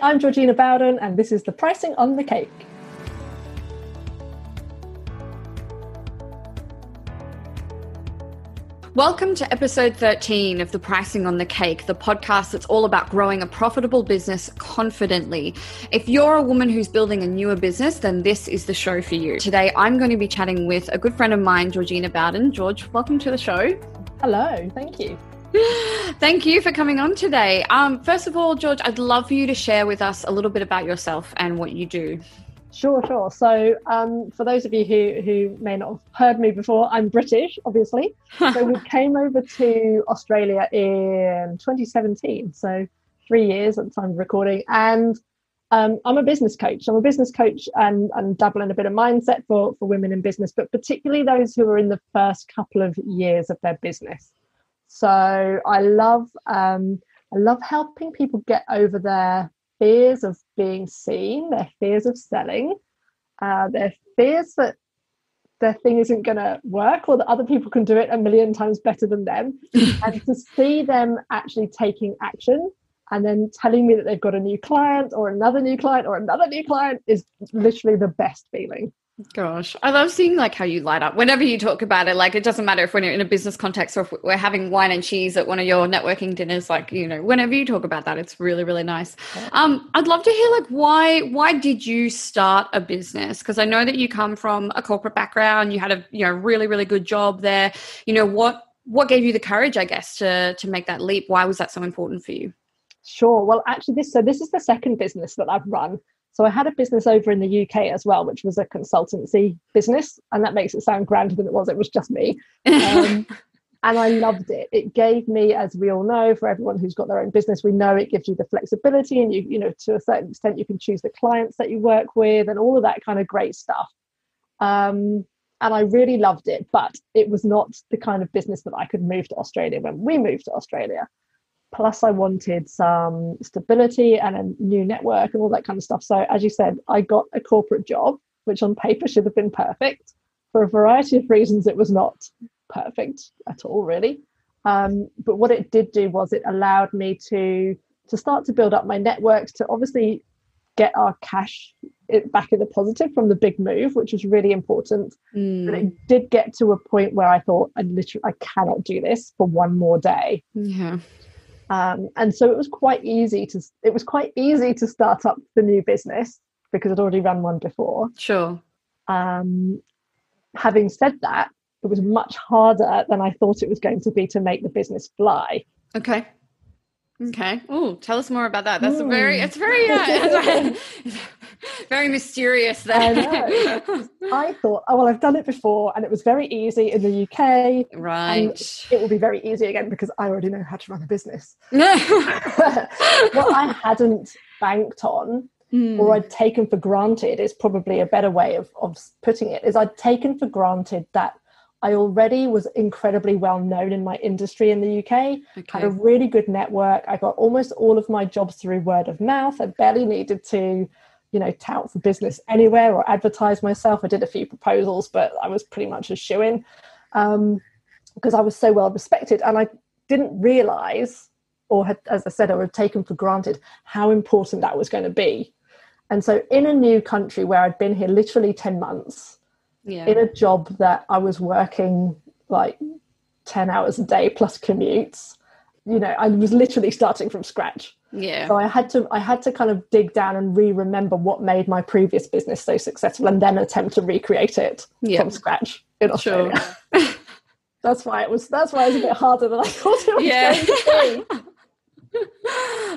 I'm Georgina Bowden, and this is the pricing on the cake. Welcome to episode 13 of The Pricing on the Cake, the podcast that's all about growing a profitable business confidently. If you're a woman who's building a newer business, then this is the show for you. Today, I'm going to be chatting with a good friend of mine, Georgina Bowden. George, welcome to the show. Hello, thank you. Thank you for coming on today. Um, first of all, George, I'd love for you to share with us a little bit about yourself and what you do. Sure, sure. So, um, for those of you who, who may not have heard me before, I'm British, obviously. so, we came over to Australia in 2017, so three years at the time of recording. And um, I'm a business coach. I'm a business coach and, and dabble in a bit of mindset for, for women in business, but particularly those who are in the first couple of years of their business. So, I love um, I love helping people get over their fears of being seen, their fears of selling, uh, their fears that their thing isn't going to work or that other people can do it a million times better than them, and to see them actually taking action and then telling me that they've got a new client or another new client or another new client is literally the best feeling. Gosh, I love seeing like how you light up whenever you talk about it. Like it doesn't matter if we're in a business context or if we're having wine and cheese at one of your networking dinners. Like you know, whenever you talk about that, it's really really nice. Um, I'd love to hear like why why did you start a business? Because I know that you come from a corporate background. You had a you know really really good job there. You know what what gave you the courage, I guess, to to make that leap? Why was that so important for you? Sure. Well, actually, this so this is the second business that I've run. So I had a business over in the UK as well, which was a consultancy business, and that makes it sound grander than it was. It was just me, um, and I loved it. It gave me, as we all know, for everyone who's got their own business, we know it gives you the flexibility, and you, you know, to a certain extent, you can choose the clients that you work with, and all of that kind of great stuff. Um, and I really loved it, but it was not the kind of business that I could move to Australia when we moved to Australia plus i wanted some stability and a new network and all that kind of stuff so as you said i got a corporate job which on paper should have been perfect for a variety of reasons it was not perfect at all really um, but what it did do was it allowed me to to start to build up my networks to obviously get our cash back in the positive from the big move, which was really important. Mm. But it did get to a point where I thought, I literally, I cannot do this for one more day. Yeah. Um, and so it was quite easy to it was quite easy to start up the new business because I'd already run one before. Sure. Um, having said that, it was much harder than I thought it was going to be to make the business fly. Okay. Okay. Oh, tell us more about that. That's mm. very. It's very. Uh, very mysterious. There. I, I thought, oh well, I've done it before, and it was very easy in the UK. Right. it will be very easy again because I already know how to run a business. No. What I hadn't banked on. Mm. Or I'd taken for granted is probably a better way of, of putting it. Is I'd taken for granted that I already was incredibly well known in my industry in the UK. Okay. Had a really good network. I got almost all of my jobs through word of mouth. I barely needed to, you know, tout for business anywhere or advertise myself. I did a few proposals, but I was pretty much a shoe in um, because I was so well respected. And I didn't realize, or had, as I said, I had taken for granted how important that was going to be. And so, in a new country where I'd been here literally 10 months, yeah. in a job that I was working like 10 hours a day plus commutes you know i was literally starting from scratch yeah so i had to i had to kind of dig down and re-remember what made my previous business so successful and then attempt to recreate it yeah. from scratch in australia sure. that's why it was that's why it was a bit harder than i thought it was yeah. going to be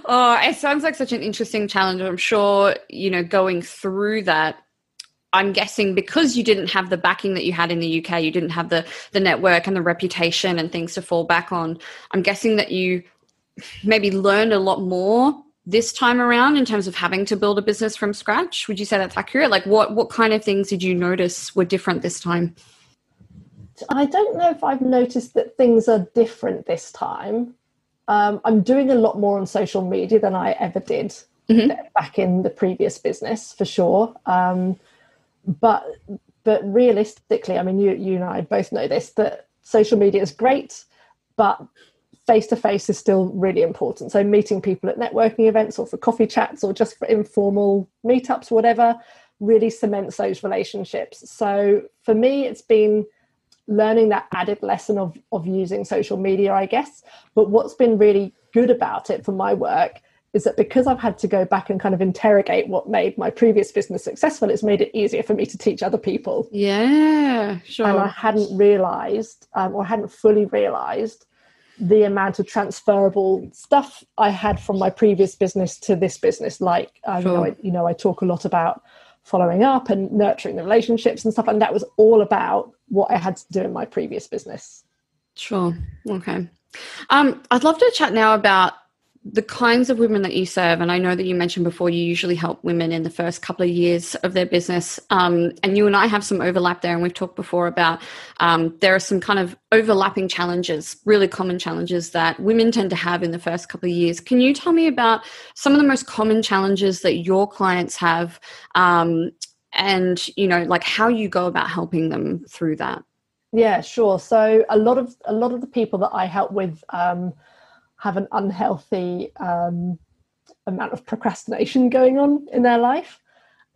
oh it sounds like such an interesting challenge i'm sure you know going through that I'm guessing because you didn't have the backing that you had in the UK, you didn't have the the network and the reputation and things to fall back on. I'm guessing that you maybe learned a lot more this time around in terms of having to build a business from scratch. Would you say that's accurate? Like what what kind of things did you notice were different this time? I don't know if I've noticed that things are different this time. Um, I'm doing a lot more on social media than I ever did mm-hmm. back in the previous business, for sure. Um, but but realistically, I mean, you you and I both know this that social media is great, but face to face is still really important. So meeting people at networking events or for coffee chats or just for informal meetups, whatever, really cements those relationships. So for me, it's been learning that added lesson of of using social media, I guess. But what's been really good about it for my work is that because I've had to go back and kind of interrogate what made my previous business successful, it's made it easier for me to teach other people. Yeah, sure. And I hadn't realized um, or hadn't fully realized the amount of transferable stuff I had from my previous business to this business. Like, um, sure. you, know, I, you know, I talk a lot about following up and nurturing the relationships and stuff, and that was all about what I had to do in my previous business. Sure. Okay. Um, I'd love to chat now about the kinds of women that you serve, and I know that you mentioned before you usually help women in the first couple of years of their business. Um, and you and I have some overlap there, and we've talked before about um, there are some kind of overlapping challenges, really common challenges that women tend to have in the first couple of years. Can you tell me about some of the most common challenges that your clients have, um, and you know, like how you go about helping them through that? Yeah, sure. So a lot of a lot of the people that I help with um, have an unhealthy um, amount of procrastination going on in their life.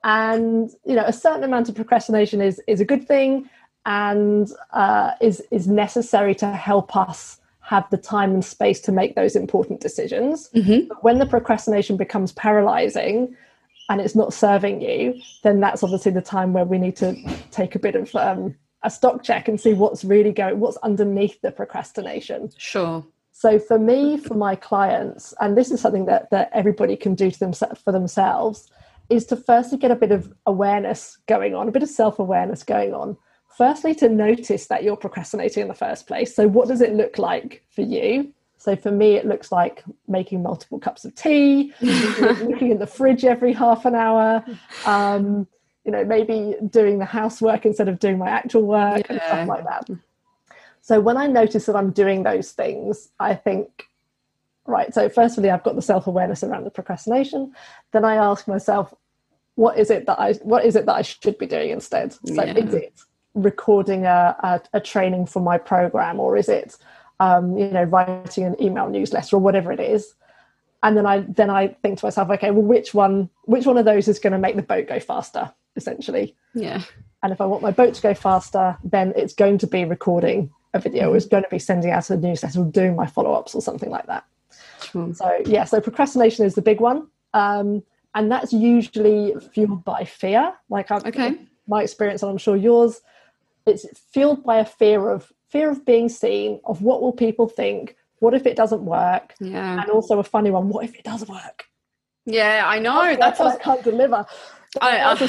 And you know a certain amount of procrastination is is a good thing and uh, is is necessary to help us have the time and space to make those important decisions. Mm-hmm. but when the procrastination becomes paralyzing and it's not serving you then that's obviously the time where we need to take a bit of um, a stock check and see what's really going what's underneath the procrastination. Sure so for me, for my clients, and this is something that, that everybody can do to them for themselves, is to firstly get a bit of awareness going on, a bit of self-awareness going on. Firstly, to notice that you're procrastinating in the first place. So what does it look like for you? So for me, it looks like making multiple cups of tea, looking in the fridge every half an hour, um, you know, maybe doing the housework instead of doing my actual work yeah. and stuff like that. So when I notice that I'm doing those things, I think, right, so firstly, I've got the self awareness around the procrastination. Then I ask myself, what is it that I what is it that I should be doing instead? So yeah. is it recording a, a, a, training for my program, or is it um, you know writing an email newsletter or whatever it is? And then I then I think to myself, okay, well, which one which one of those is going to make the boat go faster? Essentially, yeah. And if I want my boat to go faster, then it's going to be recording a video mm-hmm. is going to be sending out a newsletter or doing my follow-ups or something like that. So yeah so procrastination is the big one um, and that's usually fueled by fear. Like I've, okay. my experience and i'm sure yours it's fueled by a fear of fear of being seen of what will people think what if it doesn't work yeah. and also a funny one what if it does work? Yeah i know that's what i can't deliver I, uh,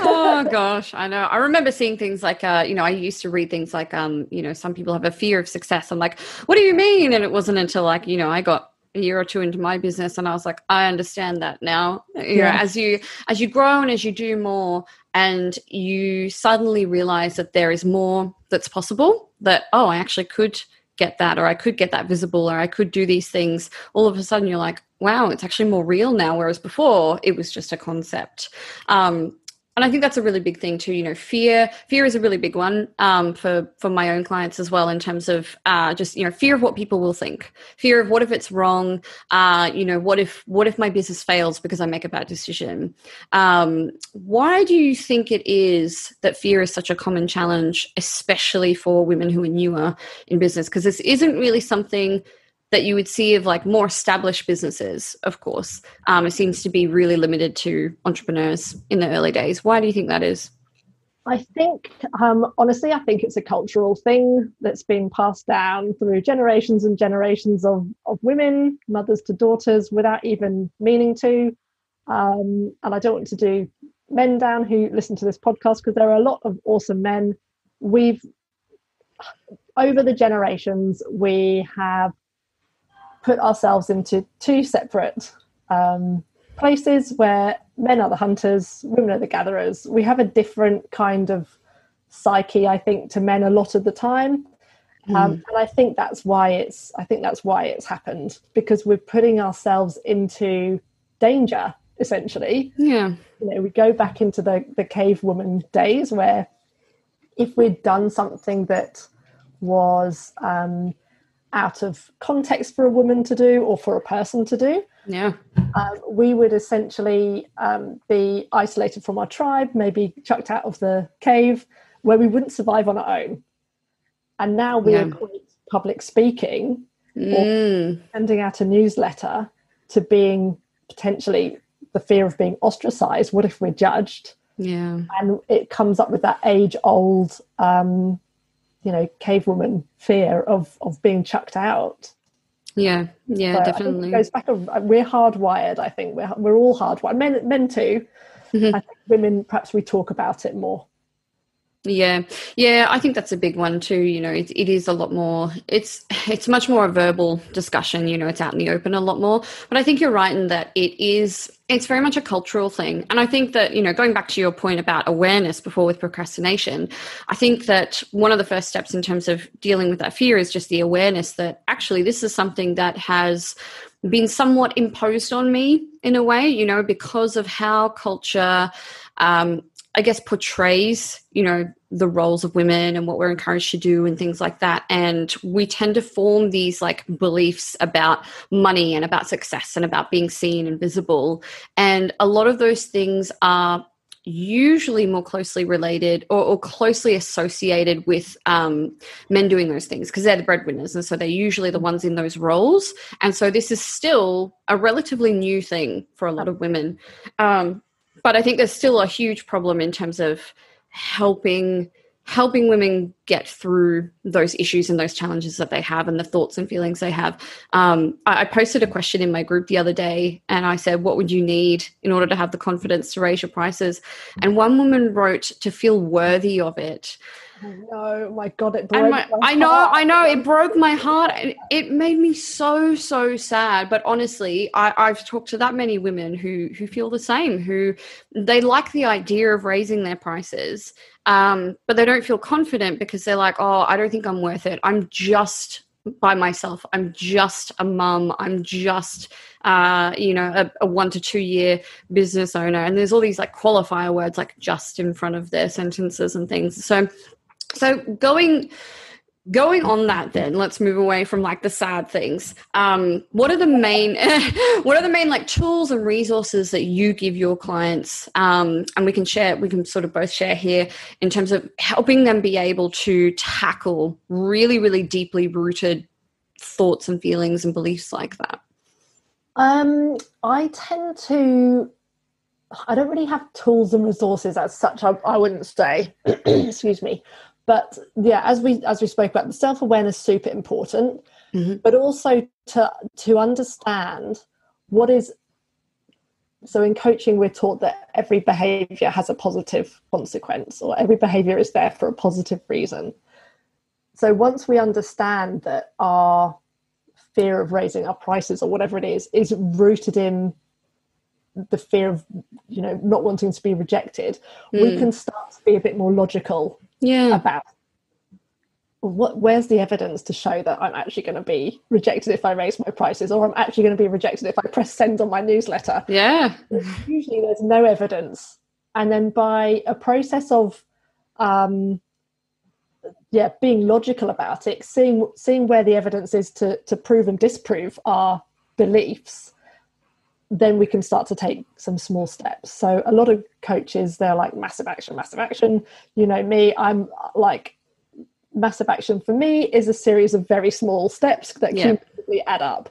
oh gosh, I know. I remember seeing things like, uh, you know, I used to read things like, um, you know, some people have a fear of success. I'm like, what do you mean? And it wasn't until like, you know, I got a year or two into my business and I was like, I understand that now. You yeah. know, as you as you grow and as you do more, and you suddenly realize that there is more that's possible. That oh, I actually could get that, or I could get that visible, or I could do these things. All of a sudden, you're like, wow, it's actually more real now. Whereas before, it was just a concept. Um, and I think that's a really big thing too. You know, fear fear is a really big one um, for for my own clients as well in terms of uh, just you know fear of what people will think, fear of what if it's wrong. Uh, you know, what if what if my business fails because I make a bad decision? Um, why do you think it is that fear is such a common challenge, especially for women who are newer in business? Because this isn't really something that you would see of like more established businesses, of course. Um, it seems to be really limited to entrepreneurs in the early days. Why do you think that is? I think, um, honestly, I think it's a cultural thing that's been passed down through generations and generations of, of women, mothers to daughters, without even meaning to. Um, and I don't want to do men down who listen to this podcast because there are a lot of awesome men. We've, over the generations, we have put ourselves into two separate um, places where men are the hunters, women are the gatherers. We have a different kind of psyche, I think, to men a lot of the time. Mm. Um, and I think that's why it's I think that's why it's happened because we're putting ourselves into danger essentially. Yeah. You know, we go back into the the cave woman days where if we'd done something that was um, out of context for a woman to do or for a person to do. Yeah. Um, we would essentially um, be isolated from our tribe, maybe chucked out of the cave, where we wouldn't survive on our own. And now we yeah. public speaking mm. or sending out a newsletter to being potentially the fear of being ostracized. What if we're judged? Yeah. And it comes up with that age old, um, you know, cavewoman fear of, of being chucked out. Yeah, yeah, so definitely. it goes back. We're hardwired. I think we're we're all hardwired. Men, men too. Mm-hmm. I think women, perhaps we talk about it more. Yeah, yeah, I think that's a big one too. You know, it, it is a lot more. It's it's much more a verbal discussion. You know, it's out in the open a lot more. But I think you're right in that it is. It's very much a cultural thing, and I think that you know, going back to your point about awareness before with procrastination, I think that one of the first steps in terms of dealing with that fear is just the awareness that actually this is something that has been somewhat imposed on me in a way. You know, because of how culture. Um, I guess portrays, you know, the roles of women and what we're encouraged to do and things like that. And we tend to form these like beliefs about money and about success and about being seen and visible. And a lot of those things are usually more closely related or, or closely associated with um, men doing those things because they're the breadwinners and so they're usually the ones in those roles and so this is still a relatively new thing for a lot of women um, but I think there's still a huge problem in terms of helping helping women get through those issues and those challenges that they have and the thoughts and feelings they have. Um, I, I, posted a question in my group the other day and I said, What would you need in order to have the confidence to raise your prices? And one woman wrote, To feel worthy of it. No, my God, it broke my, my I know, I know, it broke my heart. It made me so, so sad. But honestly, I, I've talked to that many women who who feel the same, who they like the idea of raising their prices, um, but they don't feel confident because they're like, oh, I don't think I'm worth it. I'm just by myself. I'm just a mum. I'm just, uh, you know, a, a, one to two year business owner. And there's all these like qualifier words like just in front of their sentences and things. So so going going on that then let's move away from like the sad things. Um, what are the main what are the main like tools and resources that you give your clients? Um, and we can share we can sort of both share here in terms of helping them be able to tackle really really deeply rooted thoughts and feelings and beliefs like that. Um, i tend to i don't really have tools and resources as such i, I wouldn't say. Excuse me but yeah as we as we spoke about the self-awareness super important mm-hmm. but also to to understand what is so in coaching we're taught that every behavior has a positive consequence or every behavior is there for a positive reason so once we understand that our fear of raising our prices or whatever it is is rooted in the fear of you know not wanting to be rejected mm. we can start to be a bit more logical yeah. about what where's the evidence to show that I'm actually going to be rejected if I raise my prices or I'm actually going to be rejected if I press send on my newsletter? Yeah. Usually there's no evidence. And then by a process of um yeah being logical about it seeing seeing where the evidence is to to prove and disprove our beliefs then we can start to take some small steps. So a lot of coaches, they're like massive action, massive action. You know me, I'm like massive action for me is a series of very small steps that yeah. cumulatively add up.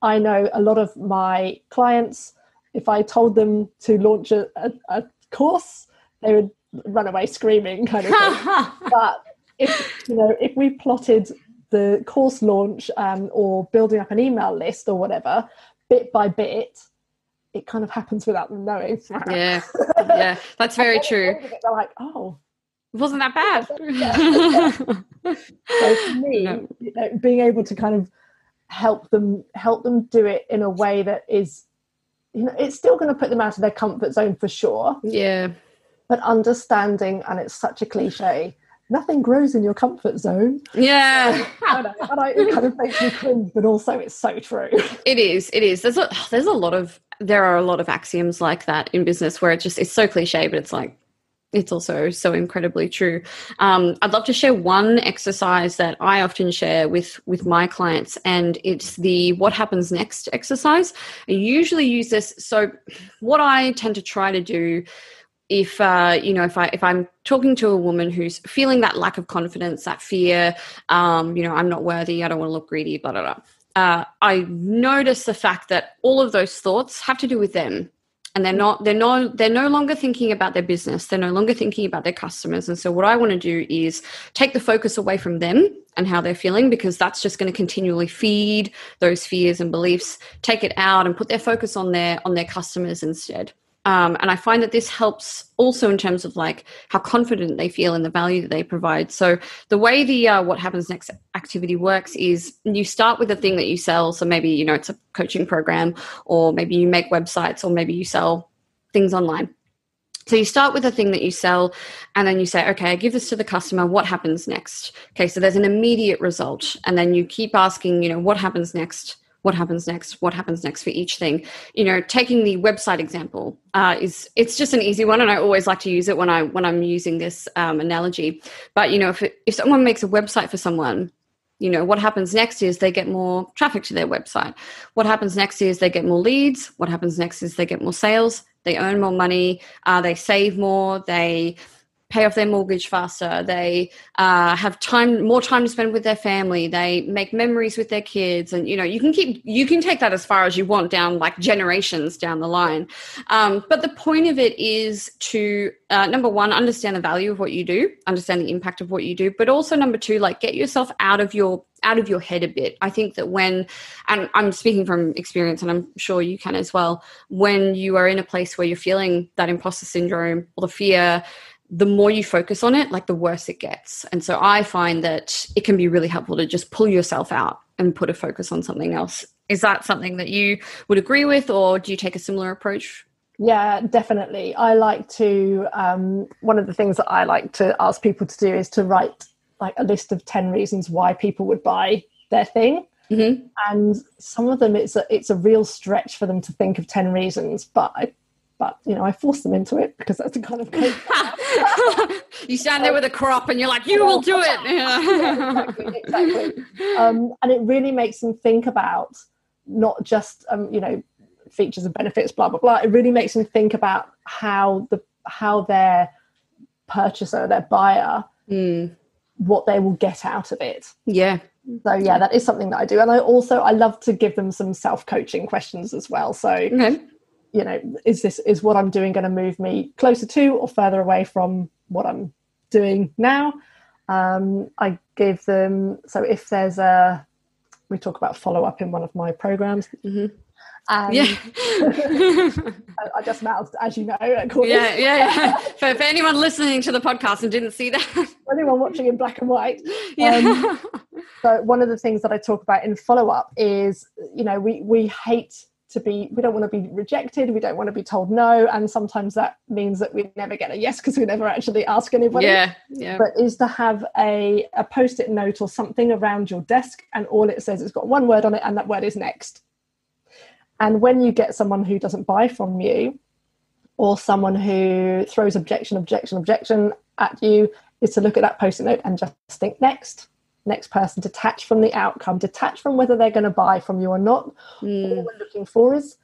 I know a lot of my clients, if I told them to launch a, a, a course, they would run away screaming kind of thing. but if you know, if we plotted the course launch um, or building up an email list or whatever, bit by bit, it kind of happens without them knowing. yeah, yeah, that's very true. They're like, oh, it wasn't that bad. so for me, no. you know, being able to kind of help them help them do it in a way that is, you know, it's still going to put them out of their comfort zone for sure. Yeah. But understanding, and it's such a cliche, nothing grows in your comfort zone. Yeah, and, I, and I, it kind of makes me cringe, but also it's so true. It is. It is. There's a there's a lot of there are a lot of axioms like that in business where it just it's so cliche, but it's like it's also so incredibly true. Um, I'd love to share one exercise that I often share with with my clients, and it's the "What happens next" exercise. I usually use this. So, what I tend to try to do if uh, you know if I if I'm talking to a woman who's feeling that lack of confidence, that fear, um, you know, I'm not worthy, I don't want to look greedy, blah blah blah. Uh, I notice the fact that all of those thoughts have to do with them. And they're not they're no they're no longer thinking about their business. They're no longer thinking about their customers. And so what i want to do is take the focus away from them and how they're feeling because that's just going to continually feed those fears and beliefs. Take it out and put their focus on their on their customers instead um, and I find that this helps also in terms of like how confident they feel in the value that they provide. So the way the uh, what happens next activity works is you start with the thing that you sell. So maybe you know it's a coaching program, or maybe you make websites, or maybe you sell things online. So you start with the thing that you sell, and then you say, okay, I give this to the customer. What happens next? Okay, so there's an immediate result, and then you keep asking, you know, what happens next? What happens next what happens next for each thing. You know taking the website example uh, is it's just an easy one and i always like to use it when i when i'm using this um, analogy. But you know if, it, if someone makes a website for someone you know what happens next is they get more traffic to their website. What happens next is they get more leads. What happens next is they get more sales. They earn more money. Uh, they save more. They pay off their mortgage faster. They uh, have time, more time to spend with their family. They make memories with their kids, and you know, you can keep, you can take that as far as you want down, like generations down the line. Um, but the point of it is to uh, number one, understand the value of what you do, understand the impact of what you do, but also number two, like get yourself out of your out of your head a bit. I think that when, and I'm speaking from experience, and I'm sure you can as well, when you are in a place where you're feeling that imposter syndrome or the fear, the more you focus on it, like the worse it gets. And so I find that it can be really helpful to just pull yourself out and put a focus on something else. Is that something that you would agree with, or do you take a similar approach? Yeah, definitely. I like to, um, one of the things that I like to ask people to do is to write like a list of 10 reasons why people would buy their thing. Mm-hmm. And some of them, it's a, it's a real stretch for them to think of 10 reasons, but I but you know, I force them into it because that's the kind of code. you stand there with a crop and you're like, you will do it. yeah, exactly. exactly. Um, and it really makes them think about not just um, you know features and benefits, blah blah blah. It really makes them think about how the how their purchaser, their buyer, mm. what they will get out of it. Yeah. So yeah, that is something that I do, and I also I love to give them some self coaching questions as well. So okay you know is this is what i'm doing going to move me closer to or further away from what i'm doing now um, i give them so if there's a we talk about follow up in one of my programs mm-hmm. And yeah. I, just mouthed, as you know. Yeah, yeah, yeah. For, for anyone listening to the podcast and didn't see that, for anyone watching in black and white. Yeah. Um, so one of the things that I talk about in follow up is, you know, we we hate to be we don't want to be rejected we don't want to be told no and sometimes that means that we never get a yes because we never actually ask anybody. Yeah yeah. But is to have a, a post-it note or something around your desk and all it says it's got one word on it and that word is next. And when you get someone who doesn't buy from you or someone who throws objection objection objection at you is to look at that post-it note and just think next next person detach from the outcome detach from whether they're going to buy from you or not. Mm. all we're looking for is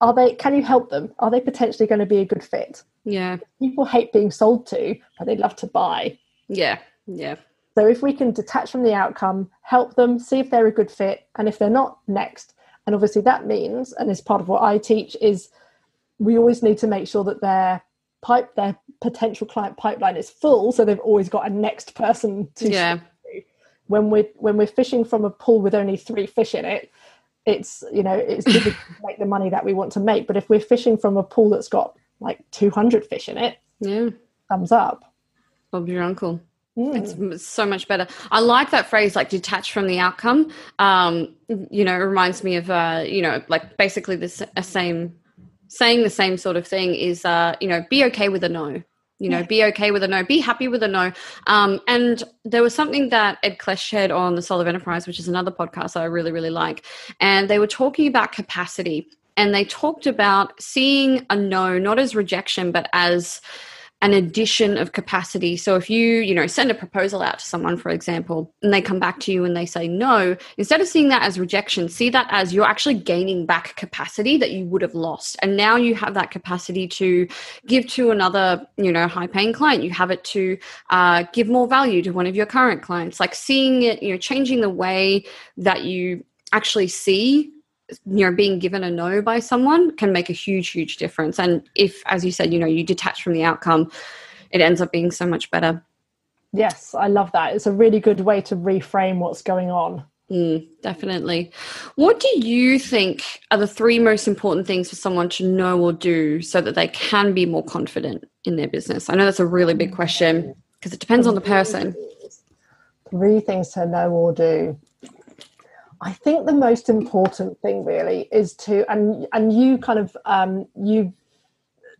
are they can you help them? Are they potentially going to be a good fit? Yeah. People hate being sold to but they love to buy. Yeah yeah. So if we can detach from the outcome help them see if they're a good fit and if they're not next. And obviously that means and is part of what i teach is we always need to make sure that their pipe their potential client pipeline is full so they've always got a next person to yeah when we're when we're fishing from a pool with only three fish in it it's you know it's difficult to make the money that we want to make. But if we're fishing from a pool that's got like 200 fish in it yeah. thumbs up. Bob's your uncle. Mm. it's so much better. I like that phrase like detach from the outcome. Um you know it reminds me of uh you know like basically this a same saying the same sort of thing is uh you know be okay with a no you know, be okay with a no, be happy with a no. Um, and there was something that Ed Kless shared on the Soul of Enterprise, which is another podcast that I really, really like. And they were talking about capacity. And they talked about seeing a no not as rejection, but as an addition of capacity. So if you, you know, send a proposal out to someone, for example, and they come back to you and they say no, instead of seeing that as rejection, see that as you're actually gaining back capacity that you would have lost. And now you have that capacity to give to another, you know, high paying client. You have it to uh, give more value to one of your current clients. Like seeing it, you know, changing the way that you actually see you know being given a no by someone can make a huge huge difference. And if as you said you know you detach from the outcome it ends up being so much better. Yes i love that. It's a really good way to reframe what's going on. Mm, definitely. What do you think are the three most important things for someone to know or do so that they can be more confident in their business? I know that's a really big question because it depends on the person. Three things to know or do I think the most important thing really is to and and you kind of um, you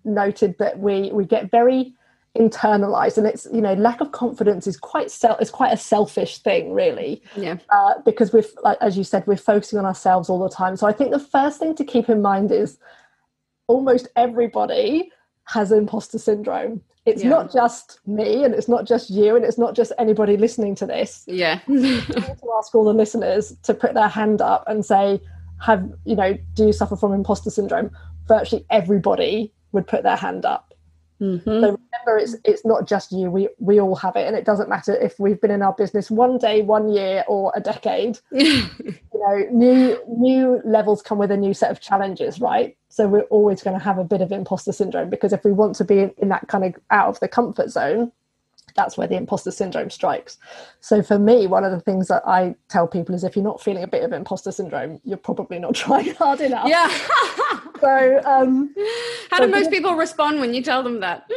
noted that we we get very internalized and it's you know lack of confidence is quite self is quite a selfish thing really. Yeah. Uh, because we're like as you said we're focusing on ourselves all the time. So i think the first thing to keep in mind is almost everybody has imposter syndrome. It's yeah. not just me and it's not just you and it's not just anybody listening to this. Yeah. To ask all the listeners to put their hand up and say have you know do you suffer from imposter syndrome? Virtually everybody would put their hand up. Mm-hmm. so remember it's it's not just you. We we all have it and it doesn't matter if we've been in our business one day one year or a decade. You know new new levels come with a new set of challenges right so we're always going to have a bit of imposter syndrome because if we want to be in, that kind of out of the comfort zone, that's where the imposter syndrome strikes. So for me, one of the things that I tell people is if you're not feeling a bit of imposter syndrome, you're probably not trying hard enough. Yeah. so um, how so do most people respond when you tell them that?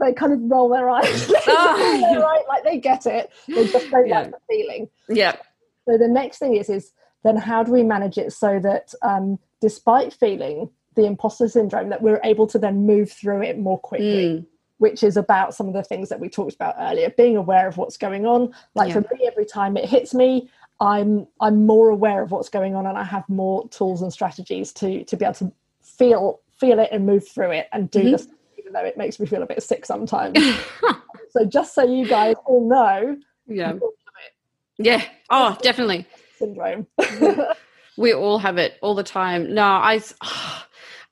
They kind of roll their eyes. oh. like they get it. They just don't yeah. like the feeling. Yeah. So the next thing is is then how do we manage it so that um, despite feeling the imposter syndrome that we're able to then move through it more quickly mm. which is about some of the things that we talked about earlier being aware of what's going on. Like yeah. for me every time it hits me i'm i'm more aware of what's going on and i have more tools and strategies to to be able to feel feel it and move through it and do mm-hmm. this even though it makes me feel a bit sick sometimes. So just so you guys all know yeah. yeah. Oh definitely. syndrome we all have it all the time. No, I.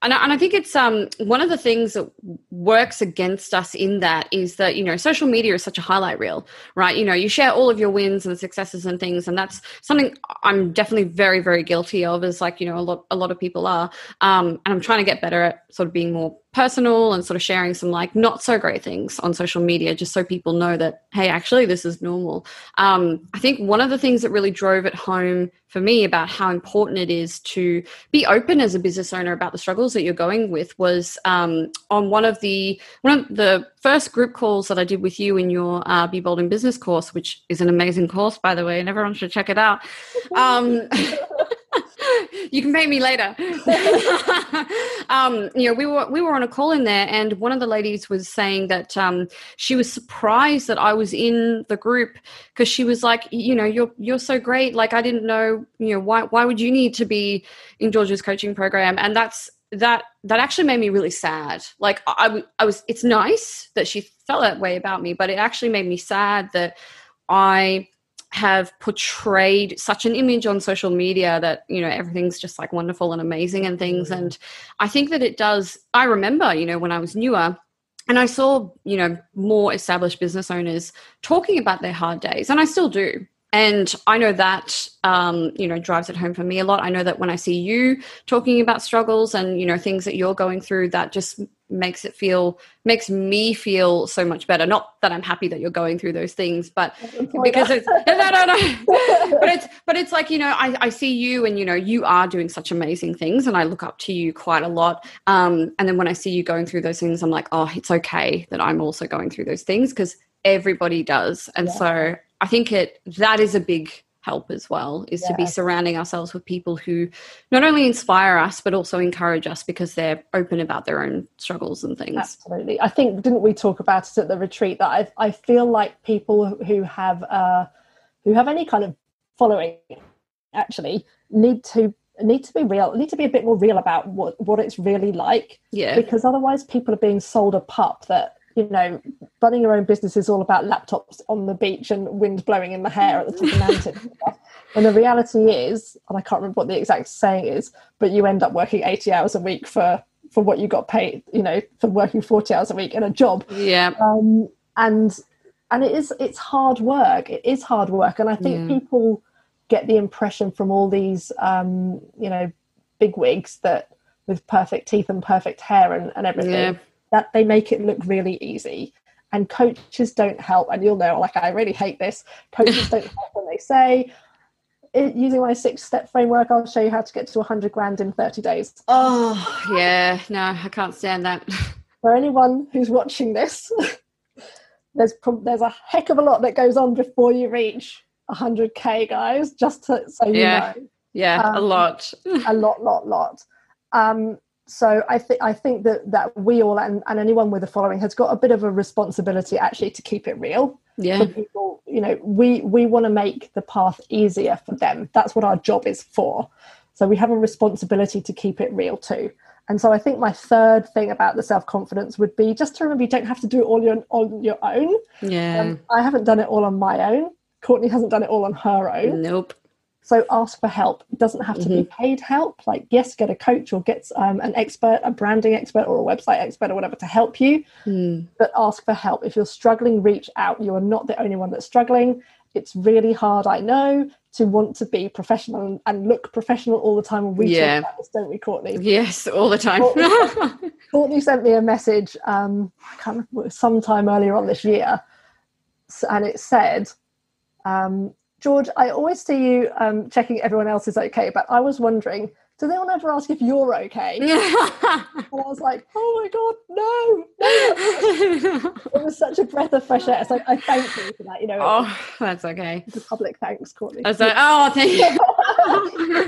And I, and I think it's um, one of the things that works against us in that is that you know social media is such a highlight reel, right? You know, you share all of your wins and successes and things, and that's something I'm definitely very very guilty of. Is like you know a lot a lot of people are, um, and I'm trying to get better at sort of being more personal and sort of sharing some like not so great things on social media just so people know that hey actually this is normal. Um, i think one of the things that really drove it home for me about how important it is to be open as a business owner about the struggles that you're going with was um, on one of the one of the first group calls that i did with you in your uh, be bold in business course which is an amazing course by the way and everyone should check it out. Um, you can pay me later. um, you know, we were we were on a call in there, and one of the ladies was saying that um, she was surprised that I was in the group because she was like, you know, you're you're so great. Like I didn't know, you know, why why would you need to be in Georgia's coaching program? And that's that that actually made me really sad. Like I, I was, it's nice that she felt that way about me, but it actually made me sad that I have portrayed such an image on social media that you know everything's just like wonderful and amazing and things. And i think that it does i remember you know when i was newer and i saw you know more established business owners talking about their hard days and i still do. And i know that um, you know drives it home for me a lot. I know that when i see you talking about struggles and you know things that you're going through that just makes it feel makes me feel so much better. Not that i'm happy that you're going through those things but because it's no no no. But it's but it's like you know I, I see you and you know you are doing such amazing things and i look up to you quite a lot. Um, and then when i see you going through those things i'm like oh it's okay that i'm also going through those things because everybody does. And yeah. so I think it that is a big help as well is to be surrounding ourselves with people who not only inspire us but also encourage us because they're open about their own struggles and things. Absolutely. I think didn't we talk about it at the retreat that i, I feel like people who have uh, who have any kind of following actually need to need to be real need to be a bit more real about what what it's really like yeah. because otherwise people are being sold a pup that you know, running your own business is all about laptops on the beach and wind blowing in the hair at the top of the mountain. And the reality is, and I can't remember what the exact saying is, but you end up working 80 hours a week for for what you got paid, you know, for working 40 hours a week in a job. Yeah. Um, and and it is it's hard work. It is hard work. And I think Yeah. people get the impression from all these um, you know, big wigs that with perfect teeth and perfect hair and, and everything Yeah. That they make it look really easy and coaches don't help and you'll know like i really hate this coaches don't help when they say it, using my six step framework i'll show you how to get to 100 grand in 30 days Oh, yeah. No, I can't stand that. for anyone who's watching this there's there's a heck of a lot that goes on before you reach 100k guys just to, so you Yeah. know Yeah, a Um, lot. a lot, lot, lot. Um, so I think I think that that we all and, and anyone with a following has got a bit of a responsibility actually to keep it real Yeah. for people. You know, we we want to make the path easier for them. That's what our job is for. So we have a responsibility to keep it real too. And so I think my third thing about the self confidence would be just to remember you don't have to do it all your, on your own. Yeah. Um, I haven't done it all on my own. Courtney hasn't done it all on her own. nope. So ask for help. It doesn't have to be paid help. Like, yes, get a coach or get um, an expert, a branding expert or a website expert or whatever to help you. Hmm. But ask for help. If you're struggling, reach out. You are not the only one that's struggling. It's really hard, I know, to want to be professional and, and look professional all the time. And we Yeah. talk about this, don't we, Courtney? Yes, all the time. Courtney sent me a message um, I can't remember, sometime earlier on this year, and it said, um, "George, I always see you um, checking everyone else is okay, but I was wondering, does anyone ever ask if you're okay?" And I was like, "Oh my god, no!" no. It was such a breath of fresh air. Like I thank you for that. You know, oh, that's okay. it's a public thanks, Courtney. I was like, oh, thank you.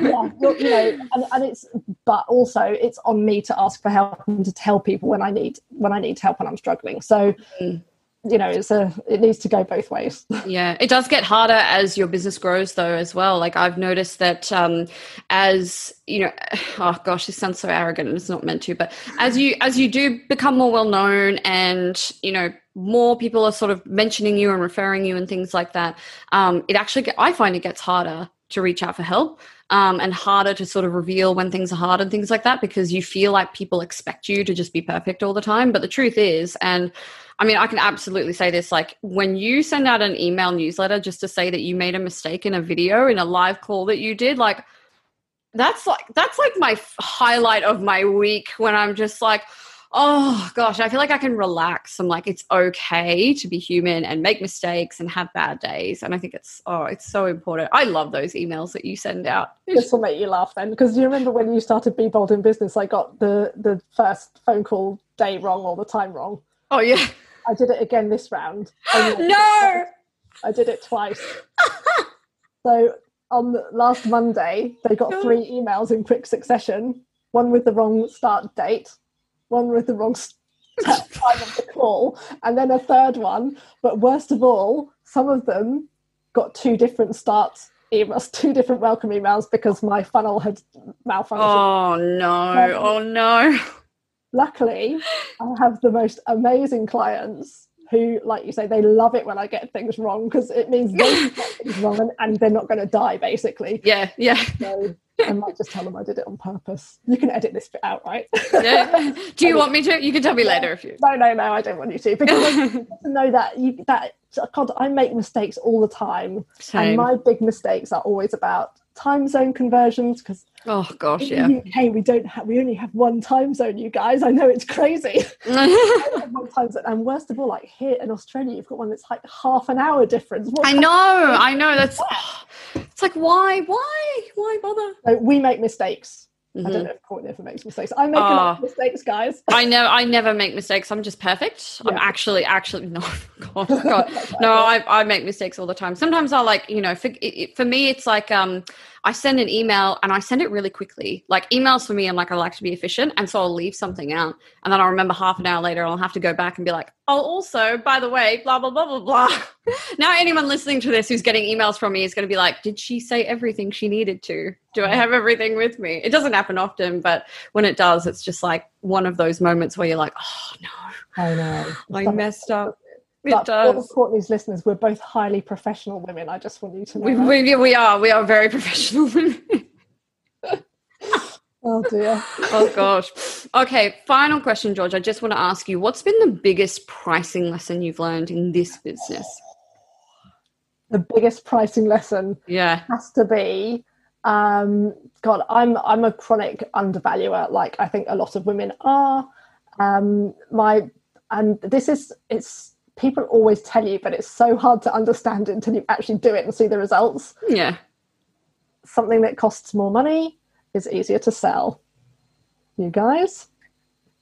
yeah, you know, and, and it's but also it's on me to ask for help and to tell people when I need when I need help and I'm struggling. So Mm. You know, it's a it needs to go both ways. Yeah, it does get harder as your business grows, though, as well. Like I've noticed that um, as you know, oh gosh, this sounds so arrogant, and it's not meant to, but as you as you do become more well known, and you know, more people are sort of mentioning you and referring you and things like that, um, it actually get, I find it gets harder to reach out for help. Um, and harder to sort of reveal when things are hard and things like that because you feel like people expect you to just be perfect all the time. But the truth is, and I mean, I can absolutely say this like when you send out an email newsletter just to say that you made a mistake in a video in a live call that you did, like that's like that's like my highlight of my week when I'm just like, oh gosh, I feel like I can relax. I'm like, it's okay to be human and make mistakes and have bad days. And I think it's oh, it's so important. I love those emails that you send out. this will make you laugh then, because you remember when you started Be Bold in Business, I got the the first phone call day wrong or the time wrong. Oh yeah. I did it again this round. I No. I did it twice. so on the last Monday, they got oh. three emails in quick succession. One with the wrong start date, one with the wrong time of the call, and then a third one. But worst of all, some of them got two different starts emails, two different welcome emails because my funnel had malfunctioned. Oh no. Um, oh no. luckily i have the most amazing clients who like you say they love it when i get things wrong because it means they get things wrong and, and they're not going to die basically Yeah, yeah. so i might just tell them i did it on purpose you can edit this bit out right yeah. Do you want me to? You can tell me later if you. no no no i don't want you to because I to know that you that god i make mistakes all the time and my big mistakes are always about time zone conversions because Oh gosh, in yeah. UK we don't have we only have one time zone you guys I know it's crazy one time zone. And worst of all, like here in Australia, you've got one that's like half an hour difference. What I know, I know. That's it's like why, why, why bother? So we make mistakes. I Mhm. don't know if Courtney ever makes mistakes. I make a lot of mistakes, guys. I know I never make mistakes. I'm just perfect. I'm actually, actually, no, God, God. no, I, I make mistakes all the time. Sometimes I like, you know, for, it- for me, it's like, um, I send an email and I send it really quickly. Like emails for me, I'm like, I like to be efficient. And so I'll leave something out. And then I'll remember half an hour later, I'll have to go back and be like, oh, also, by the way, blah, blah, blah, blah, blah. now, anyone listening to this who's getting emails from me is going to be like, did she say everything she needed to? Do I have everything with me? It doesn't happen often, but when it does, it's just like one of those moments where you're like, oh, no. I know. I messed up. It but for does. Courtney's listeners, we're both highly professional women. I just want you to know. We, we, we are. We are very professional women. Oh dear. oh gosh. Okay, final question, George. I just want to ask you what's been the biggest pricing lesson you've learned in this business? The biggest pricing lesson Yeah. has to be um god i'm i'm a chronic undervaluer like i think a lot of women are um my and this is it's people always tell you but it's so hard to understand it until you actually do it and see the results. Yeah. something that costs more money is easier to sell. You guys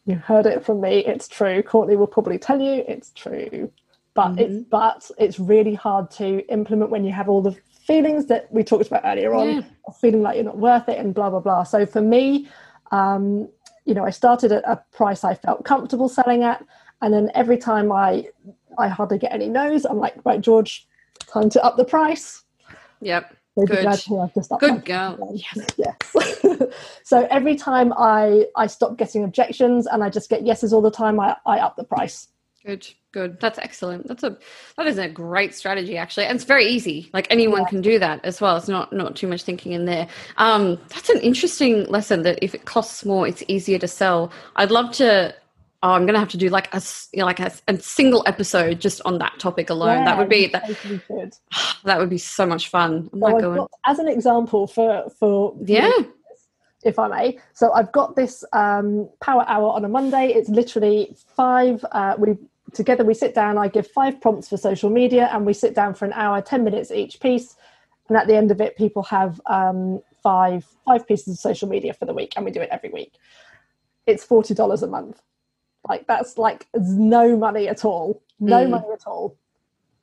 you heard it from me. It's true. Courtney will probably tell you it's true. But it's but it's really hard to implement when you have all the feelings that we talked about earlier on, yeah. feeling like you're not worth it and blah blah blah. So for me um you know i started at a price i felt comfortable selling at. And then every time i i hardly get any no's i'm like right george time to up the price Yep. Be Good. glad to hear I've just upped Good girl. Yes. yes. so every time I I stop getting objections and I just get yeses all the time, I, I up the price. Good. Good. That's excellent. That's a that is a great strategy actually. And it's very easy. Like anyone Yeah. can do that as well. It's not not too much thinking in there. Um that's an interesting lesson that if it costs more it's easier to sell. I'd love to Oh, I'm gonna have to do like a you know, like a, a single episode just on that topic alone. that would be that, should. that would be so much fun. Oh So my god. got, as an example for for Yeah. if I may. So I've got this um, power hour on a Monday. It's literally five. Uh, we together we sit down. I give five prompts for social media, and we sit down for an hour, ten minutes each piece. And at the end of it, people have um, five five pieces of social media for the week, and we do it every week. It's forty dollars a month. Like that's like no money at all. No Mm. money at all.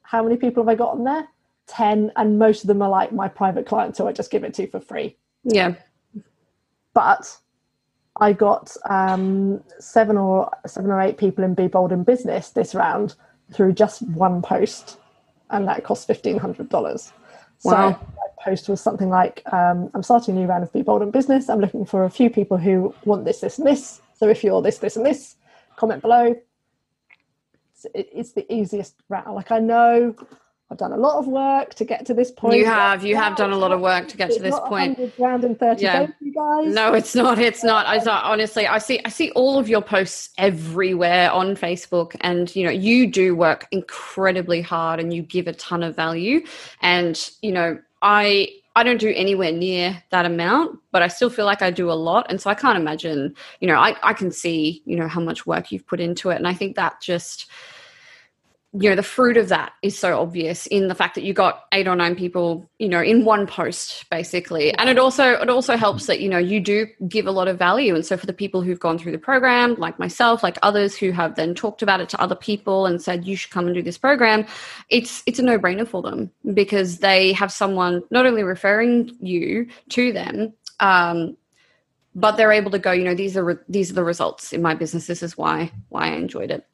How many people have I got on there? Ten, and most of them are like my private clients who I just give it to for free Yeah. but I got um, seven or seven or eight people in Be Bold in Business this round through just one post, and that cost fifteen hundred dollars. So Wow. my post was something like, um, "I'm starting a new round of Be Bold in Business. I'm looking for a few people who want this, this, and this. So if you're this, this, and this, comment below." It's, it's the easiest route. Like I know I've done a lot of work to get to this point. You have you have done a lot of work to get to this point. 100 grand in 30 Yeah. days, you guys. No, it's not. It's not. I not, honestly, I see. I see all of your posts everywhere on Facebook, and you know, you do work incredibly hard, and you give a ton of value. And you know, I I don't do anywhere near that amount, but I still feel like I do a lot, and so I can't imagine. You know, I I can see you know how much work you've put into it, and I think that just you know the fruit of that is so obvious in the fact that you got eight or nine people you know in one post basically. And it also it also helps that you know you do give a lot of value. And so for the people who've gone through the program like myself like others who have then talked about it to other people and said you should come and do this program it's it's a no-brainer for them because they have someone not only referring you to them um but they're able to go you know these are re- these are the results in my business. This is why why i enjoyed it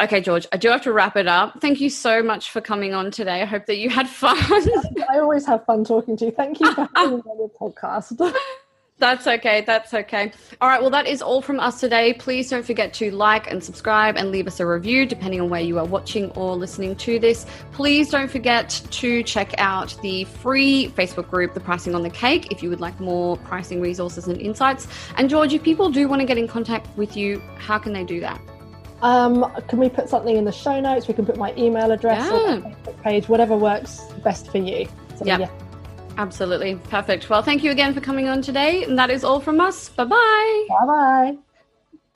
Okay, George, I do have to wrap it up. Thank you so much for coming on today. I hope that you had fun. I always have fun talking to you. Thank you for having me on your podcast. that's okay. That's okay. All right. Well, that is all from us today. Please don't forget to like and subscribe and leave us a review, depending on where you are watching or listening to this. Please don't forget to check out the free Facebook group, The Pricing on the Cake, if you would like more pricing resources and insights. And, George, if people do want to get in contact with you, how can they do that? Um, can we put something in the show notes? We can put my email address Yeah. page, whatever works best for you. So, Yep. yeah. Absolutely. Perfect. Well, thank you again for coming on today. And that is all from us. Bye bye. Bye bye.